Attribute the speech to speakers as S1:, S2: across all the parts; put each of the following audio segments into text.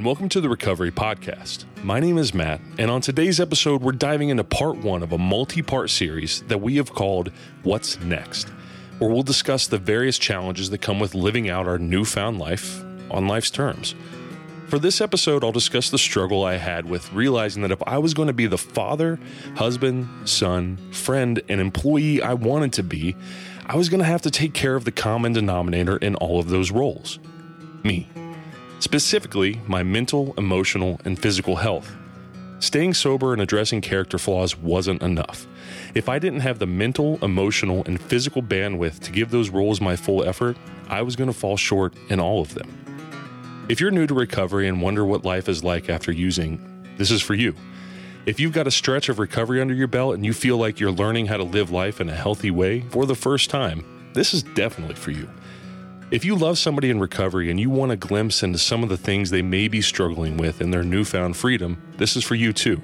S1: And welcome to the Recovery Podcast. My name is Matt, and on today's episode, we're diving into part one of a multi part series that we have called What's Next, where we'll discuss the various challenges that come with living out our newfound life on life's terms. For this episode, I'll discuss the struggle I had with realizing that if I was going to be the father, husband, son, friend, and employee I wanted to be, I was going to have to take care of the common denominator in all of those roles me specifically my mental, emotional, and physical health. Staying sober and addressing character flaws wasn't enough. If I didn't have the mental, emotional, and physical bandwidth to give those roles my full effort, I was going to fall short in all of them. If you're new to recovery and wonder what life is like after using, this is for you. If you've got a stretch of recovery under your belt and you feel like you're learning how to live life in a healthy way for the first time, this is definitely for you. If you love somebody in recovery and you want a glimpse into some of the things they may be struggling with in their newfound freedom, this is for you too.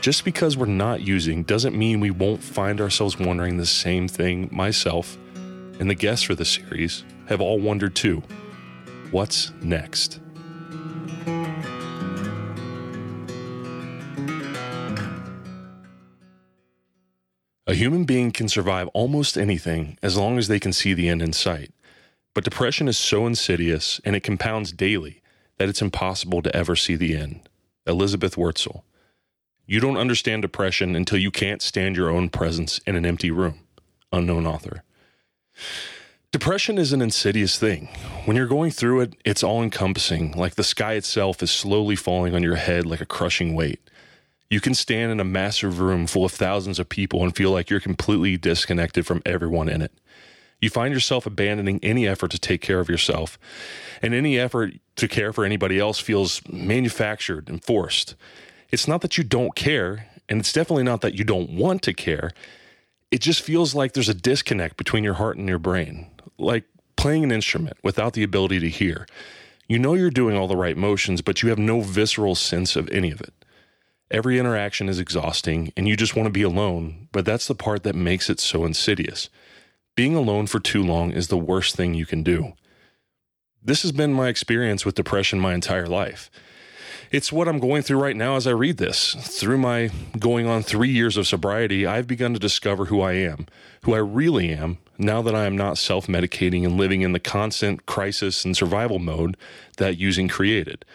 S1: Just because we're not using doesn't mean we won't find ourselves wondering the same thing myself and the guests for the series have all wondered too. What's next? A human being can survive almost anything as long as they can see the end in sight. But depression is so insidious and it compounds daily that it's impossible to ever see the end. Elizabeth Wurtzel. You don't understand depression until you can't stand your own presence in an empty room. Unknown author. Depression is an insidious thing. When you're going through it, it's all encompassing, like the sky itself is slowly falling on your head like a crushing weight. You can stand in a massive room full of thousands of people and feel like you're completely disconnected from everyone in it you find yourself abandoning any effort to take care of yourself, and any effort to care for anybody else feels manufactured and forced. It's not that you don't care, and it's definitely not that you don't want to care. It just feels like there's a disconnect between your heart and your brain, like playing an instrument without the ability to hear. You know you're doing all the right motions, but you have no visceral sense of any of it. Every interaction is exhausting, and you just want to be alone, but that's the part that makes it so insidious. Being alone for too long is the worst thing you can do. This has been my experience with depression my entire life. It's what I'm going through right now as I read this. Through my going on three years of sobriety, I've begun to discover who I am, who I really am, now that I am not self medicating and living in the constant crisis and survival mode that using created.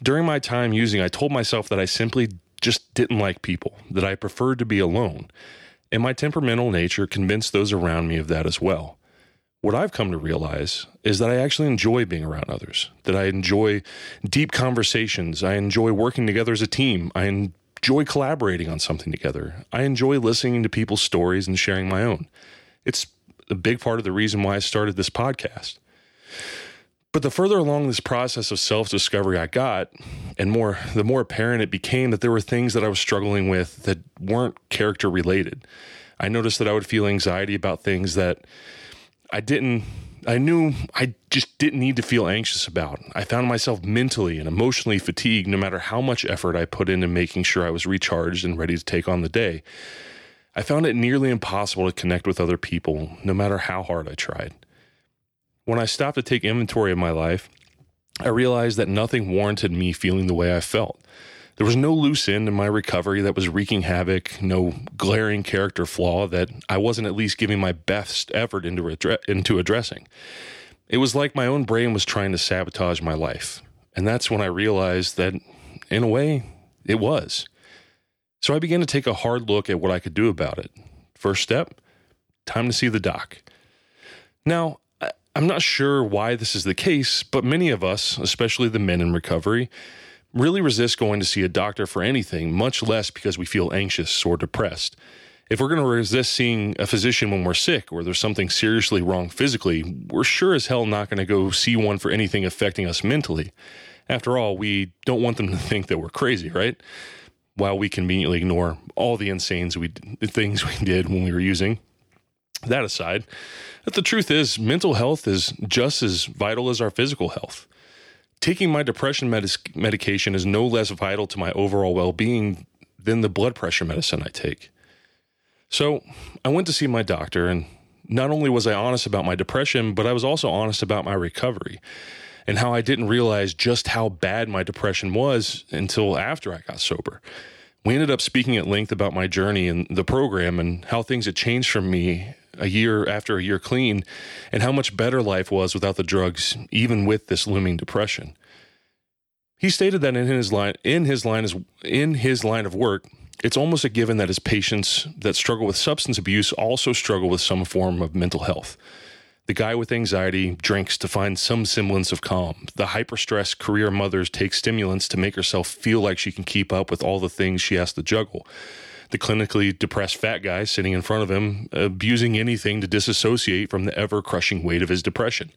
S1: During my time using, I told myself that I simply just didn't like people, that I preferred to be alone. And my temperamental nature convinced those around me of that as well. What I've come to realize is that I actually enjoy being around others, that I enjoy deep conversations. I enjoy working together as a team. I enjoy collaborating on something together. I enjoy listening to people's stories and sharing my own. It's a big part of the reason why I started this podcast. But the further along this process of self discovery I got, and more the more apparent it became that there were things that I was struggling with that weren't character related. I noticed that I would feel anxiety about things that I didn't I knew I just didn't need to feel anxious about. I found myself mentally and emotionally fatigued no matter how much effort I put into making sure I was recharged and ready to take on the day. I found it nearly impossible to connect with other people no matter how hard I tried. When I stopped to take inventory of my life, I realized that nothing warranted me feeling the way I felt. There was no loose end in my recovery that was wreaking havoc, no glaring character flaw that I wasn't at least giving my best effort into, into addressing. It was like my own brain was trying to sabotage my life. And that's when I realized that, in a way, it was. So I began to take a hard look at what I could do about it. First step time to see the doc. Now, I'm not sure why this is the case, but many of us, especially the men in recovery, really resist going to see a doctor for anything, much less because we feel anxious or depressed. If we're going to resist seeing a physician when we're sick or there's something seriously wrong physically, we're sure as hell not going to go see one for anything affecting us mentally. After all, we don't want them to think that we're crazy, right? While we conveniently ignore all the insane we, things we did when we were using. That aside, the truth is, mental health is just as vital as our physical health. Taking my depression medis- medication is no less vital to my overall well being than the blood pressure medicine I take. So I went to see my doctor, and not only was I honest about my depression, but I was also honest about my recovery. and how I didn't realize just how bad my depression was until after I got sober. We ended up speaking at length about my journey and the program and how things had changed for me a year after a year clean and how much better life was without the drugs, even with this looming depression. He stated that in his line in his line is in his line of work, it's almost a given that his patients that struggle with substance abuse also struggle with some form of mental health. The guy with anxiety drinks to find some semblance of calm. The hyper-stressed career mothers take stimulants to make herself feel like she can keep up with all the things she has to juggle. The clinically depressed fat guy sitting in front of him, abusing anything to disassociate from the ever crushing weight of his depression.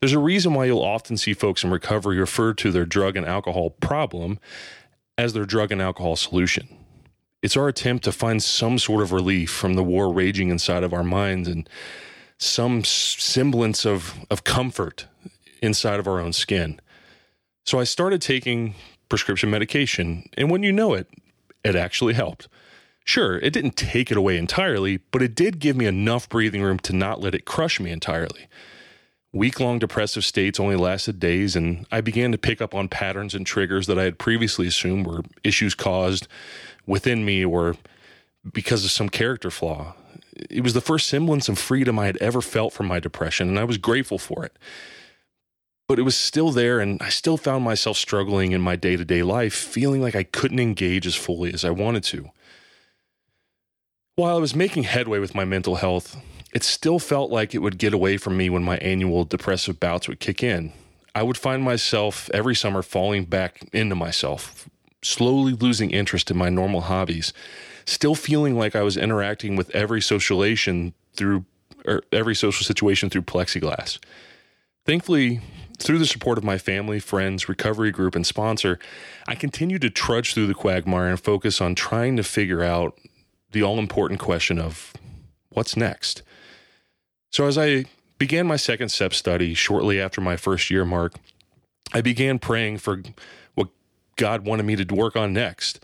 S1: There's a reason why you'll often see folks in recovery refer to their drug and alcohol problem as their drug and alcohol solution. It's our attempt to find some sort of relief from the war raging inside of our minds and some semblance of, of comfort inside of our own skin. So I started taking prescription medication, and when you know it, it actually helped. Sure, it didn't take it away entirely, but it did give me enough breathing room to not let it crush me entirely. Week long depressive states only lasted days, and I began to pick up on patterns and triggers that I had previously assumed were issues caused within me or because of some character flaw. It was the first semblance of freedom I had ever felt from my depression, and I was grateful for it. But it was still there, and I still found myself struggling in my day to day life, feeling like I couldn't engage as fully as I wanted to. While I was making headway with my mental health, it still felt like it would get away from me when my annual depressive bouts would kick in. I would find myself every summer falling back into myself, slowly losing interest in my normal hobbies, still feeling like I was interacting with every socialization through or every social situation through plexiglass. Thankfully, through the support of my family, friends, recovery group, and sponsor, I continue to trudge through the quagmire and focus on trying to figure out the all important question of what's next. So, as I began my second step study shortly after my first year mark, I began praying for what God wanted me to work on next.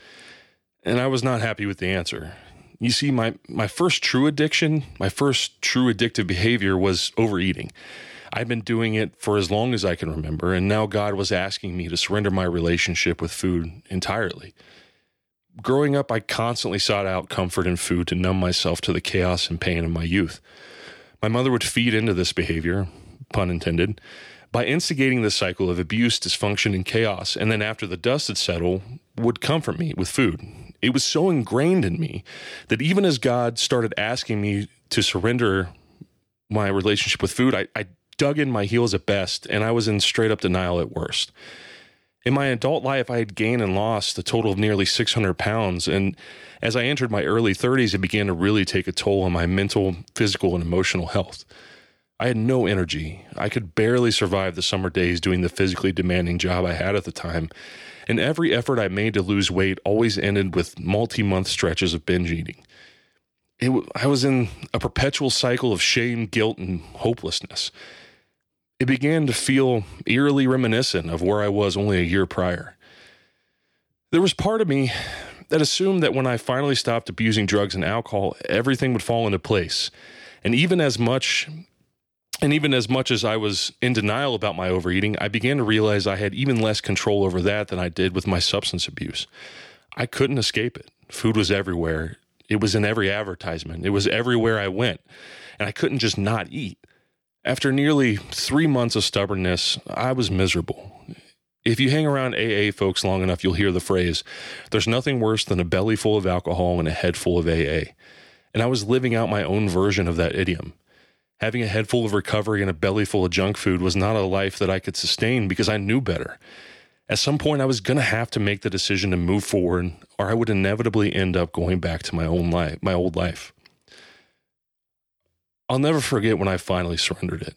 S1: And I was not happy with the answer. You see, my, my first true addiction, my first true addictive behavior was overeating. I'd been doing it for as long as I can remember, and now God was asking me to surrender my relationship with food entirely. Growing up, I constantly sought out comfort in food to numb myself to the chaos and pain of my youth. My mother would feed into this behavior, pun intended, by instigating the cycle of abuse, dysfunction, and chaos, and then after the dust had settled, would comfort me with food. It was so ingrained in me that even as God started asking me to surrender my relationship with food, I, I dug in my heels at best, and I was in straight up denial at worst. In my adult life, I had gained and lost a total of nearly 600 pounds. And as I entered my early 30s, it began to really take a toll on my mental, physical, and emotional health. I had no energy. I could barely survive the summer days doing the physically demanding job I had at the time. And every effort I made to lose weight always ended with multi month stretches of binge eating. It, I was in a perpetual cycle of shame, guilt, and hopelessness. It began to feel eerily reminiscent of where I was only a year prior. There was part of me that assumed that when I finally stopped abusing drugs and alcohol, everything would fall into place. And even as much and even as much as I was in denial about my overeating, I began to realize I had even less control over that than I did with my substance abuse. I couldn't escape it. Food was everywhere. It was in every advertisement. It was everywhere I went. And I couldn't just not eat. After nearly three months of stubbornness, I was miserable. If you hang around AA folks long enough, you'll hear the phrase there's nothing worse than a belly full of alcohol and a head full of AA. And I was living out my own version of that idiom. Having a head full of recovery and a belly full of junk food was not a life that I could sustain because I knew better. At some point, I was going to have to make the decision to move forward, or I would inevitably end up going back to my own life, my old life. I'll never forget when I finally surrendered it.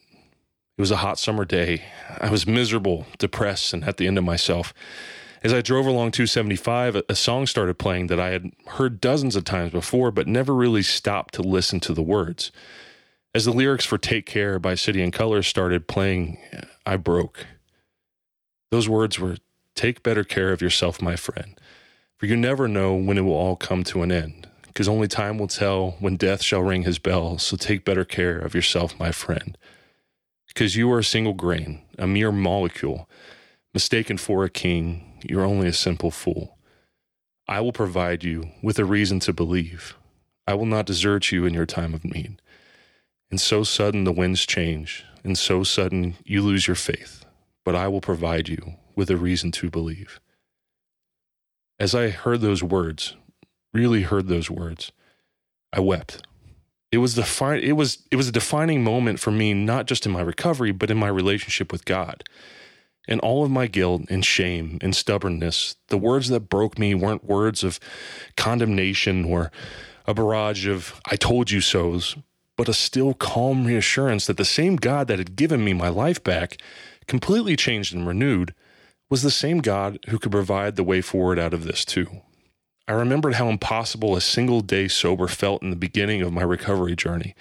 S1: It was a hot summer day. I was miserable, depressed, and at the end of myself. As I drove along 275, a song started playing that I had heard dozens of times before, but never really stopped to listen to the words. As the lyrics for Take Care by City and Colour started playing, I broke. Those words were Take better care of yourself, my friend, for you never know when it will all come to an end, because only time will tell when death shall ring his bell. So take better care of yourself, my friend, because you are a single grain, a mere molecule. Mistaken for a king, you're only a simple fool. I will provide you with a reason to believe. I will not desert you in your time of need. And so sudden the winds change, and so sudden you lose your faith, but I will provide you with a reason to believe. As I heard those words, really heard those words, I wept. It was the fi- it was it was a defining moment for me not just in my recovery but in my relationship with God. And all of my guilt and shame and stubbornness, the words that broke me weren't words of condemnation or a barrage of I told you so's, but a still calm reassurance that the same God that had given me my life back, completely changed and renewed, was the same God who could provide the way forward out of this too. I remembered how impossible a single day sober felt in the beginning of my recovery journey.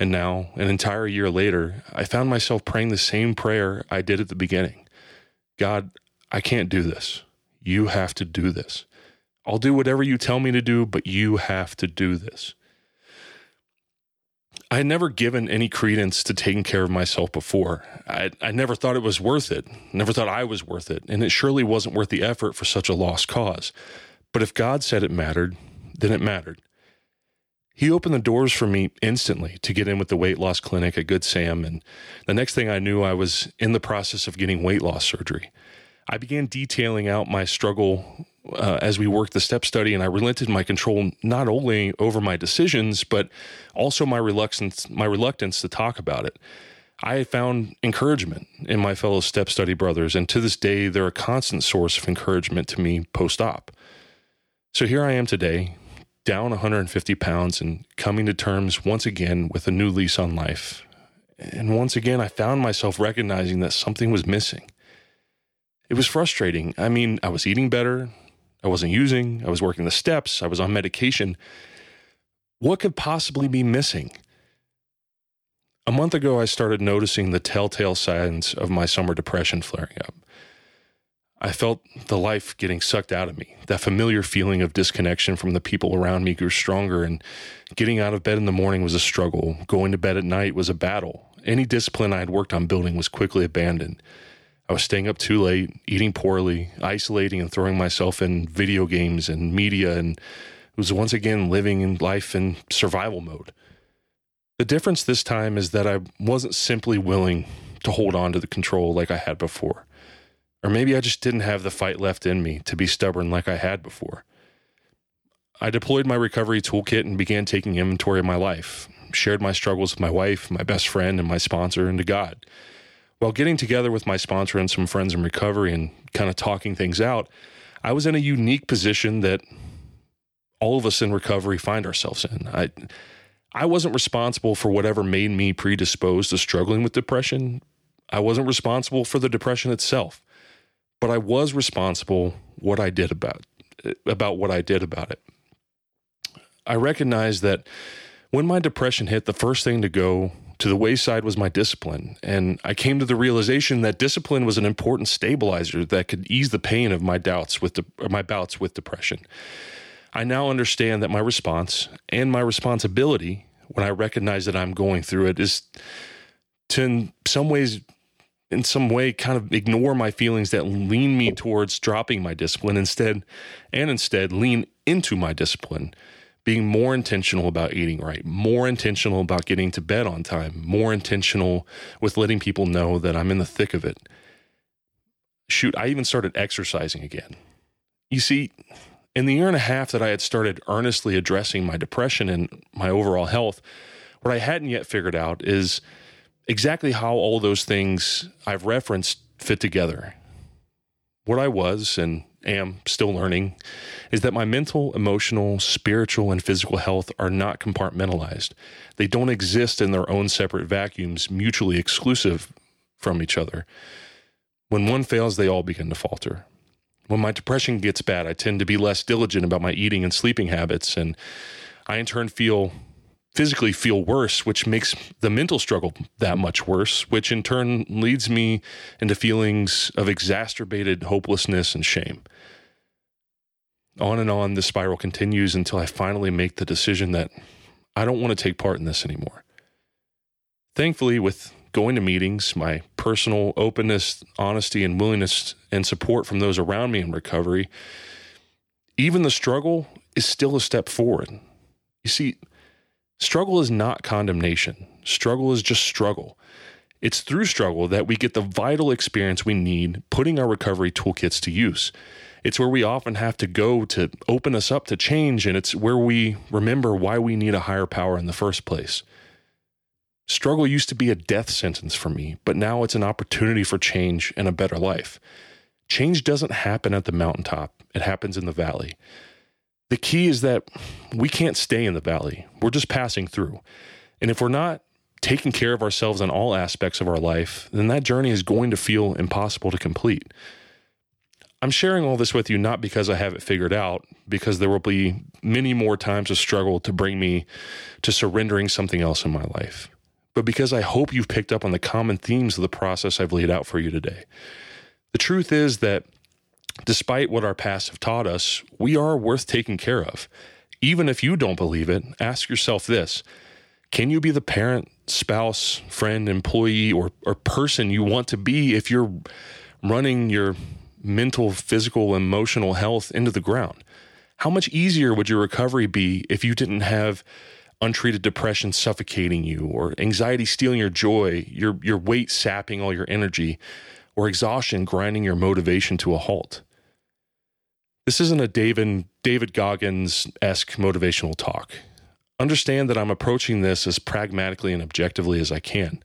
S1: And now, an entire year later, I found myself praying the same prayer I did at the beginning God, I can't do this. You have to do this. I'll do whatever you tell me to do, but you have to do this. I had never given any credence to taking care of myself before. I, I never thought it was worth it, never thought I was worth it, and it surely wasn't worth the effort for such a lost cause. But if God said it mattered, then it mattered. He opened the doors for me instantly to get in with the weight loss clinic at Good Sam. And the next thing I knew, I was in the process of getting weight loss surgery. I began detailing out my struggle uh, as we worked the step study, and I relented my control not only over my decisions, but also my reluctance, my reluctance to talk about it. I found encouragement in my fellow step study brothers, and to this day, they're a constant source of encouragement to me post op. So here I am today, down 150 pounds and coming to terms once again with a new lease on life. And once again, I found myself recognizing that something was missing. It was frustrating. I mean, I was eating better, I wasn't using, I was working the steps, I was on medication. What could possibly be missing? A month ago, I started noticing the telltale signs of my summer depression flaring up. I felt the life getting sucked out of me. That familiar feeling of disconnection from the people around me grew stronger, and getting out of bed in the morning was a struggle. Going to bed at night was a battle. Any discipline I had worked on building was quickly abandoned. I was staying up too late, eating poorly, isolating and throwing myself in video games and media, and was once again living in life in survival mode. The difference this time is that I wasn't simply willing to hold on to the control like I had before. Or maybe I just didn't have the fight left in me to be stubborn like I had before. I deployed my recovery toolkit and began taking inventory of my life, shared my struggles with my wife, my best friend, and my sponsor, and to God. While getting together with my sponsor and some friends in recovery and kind of talking things out, I was in a unique position that all of us in recovery find ourselves in. I I wasn't responsible for whatever made me predisposed to struggling with depression. I wasn't responsible for the depression itself but I was responsible what I did about about what I did about it. I recognized that when my depression hit, the first thing to go to the wayside was my discipline, and I came to the realization that discipline was an important stabilizer that could ease the pain of my doubts with de- my bouts with depression. I now understand that my response and my responsibility when I recognize that I'm going through it is to in some ways in some way kind of ignore my feelings that lean me towards dropping my discipline instead and instead lean into my discipline. Being more intentional about eating right more intentional about getting to bed on time more intentional with letting people know that i'm in the thick of it. Shoot i even started exercising again. You see in the year and a half that i had started earnestly addressing my depression and my overall health what i hadn't yet figured out is exactly how all those things I've referenced fit together. What I was and am still learning is that my mental, emotional, spiritual, and physical health are not compartmentalized. They don't exist in their own separate vacuums, mutually exclusive from each other. When one fails, they all begin to falter. When my depression gets bad, I tend to be less diligent about my eating and sleeping habits, and I in turn feel physically feel worse, which makes the mental struggle that much worse, which in turn leads me into feelings of exacerbated hopelessness and shame. On and on, the spiral continues until I finally make the decision that I don't want to take part in this anymore. Thankfully, with going to meetings, my personal openness, honesty, and willingness and support from those around me in recovery, even the struggle is still a step forward. You see, struggle is not condemnation, struggle is just struggle. It's through struggle that we get the vital experience we need putting our recovery toolkits to use. It's where we often have to go to open us up to change, and it's where we remember why we need a higher power in the first place. Struggle used to be a death sentence for me, but now it's an opportunity for change and a better life. Change doesn't happen at the mountaintop, it happens in the valley. The key is that we can't stay in the valley, we're just passing through. And if we're not taking care of ourselves in all aspects of our life, then that journey is going to feel impossible to complete. I'm sharing all this with you not because I have it figured out, because there will be many more times of struggle to bring me to surrendering something else in my life, but because I hope you've picked up on the common themes of the process I've laid out for you today. The truth is that despite what our past have taught us, we are worth taking care of. Even if you don't believe it, ask yourself this Can you be the parent, spouse, friend, employee, or, or person you want to be if you're running your mental, physical, emotional health into the ground. How much easier would your recovery be if you didn't have untreated depression suffocating you, or anxiety stealing your joy, your, your weight sapping all your energy, or exhaustion grinding your motivation to a halt? This isn't a David, David Goggins esque motivational talk. Understand that I'm approaching this as pragmatically and objectively as I can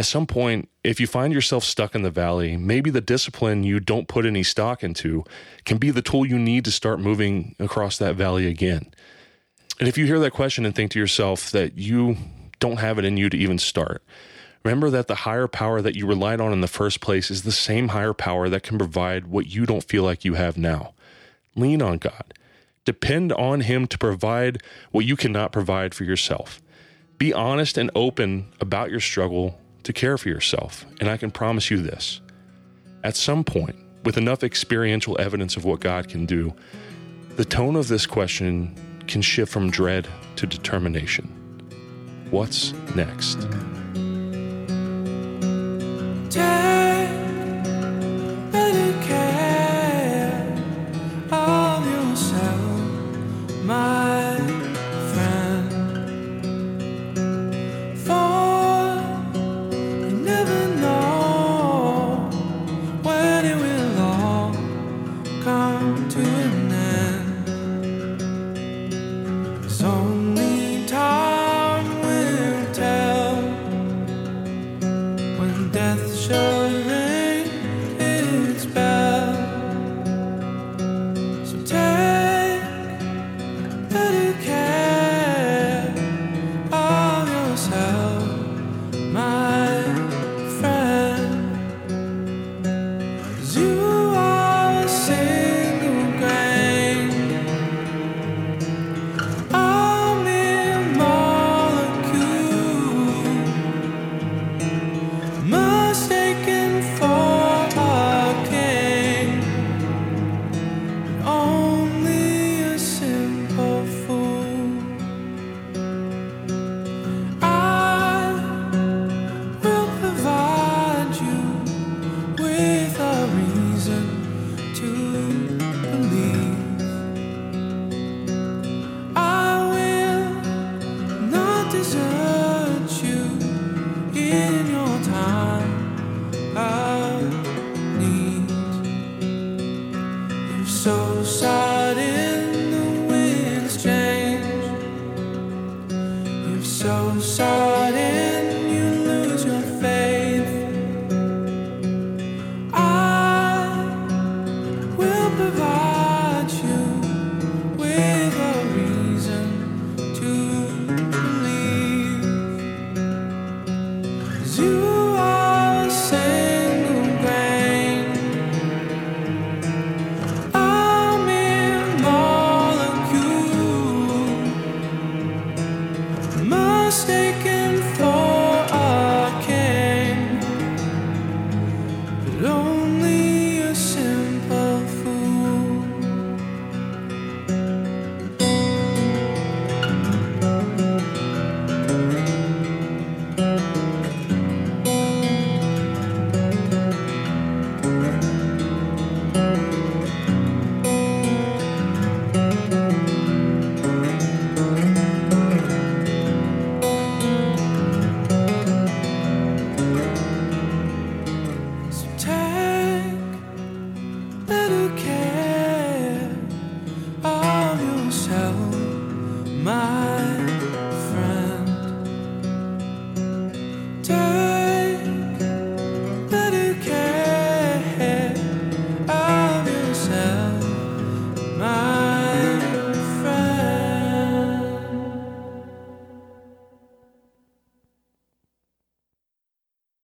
S1: at some point, if you find yourself stuck in the valley, maybe the discipline you don't put any stock into can be the tool you need to start moving across that valley again. And if you hear that question and think to yourself that you don't have it in you to even start, remember that the higher power that you relied on in the first place is the same higher power that can provide what you don't feel like you have now. Lean on God. Depend on Him to provide what you cannot provide for yourself. Be honest and open about your struggle to care for yourself. And I can promise you this at some point, with enough experiential evidence of what God can do, the tone of this question can shift from dread to determination. What's next?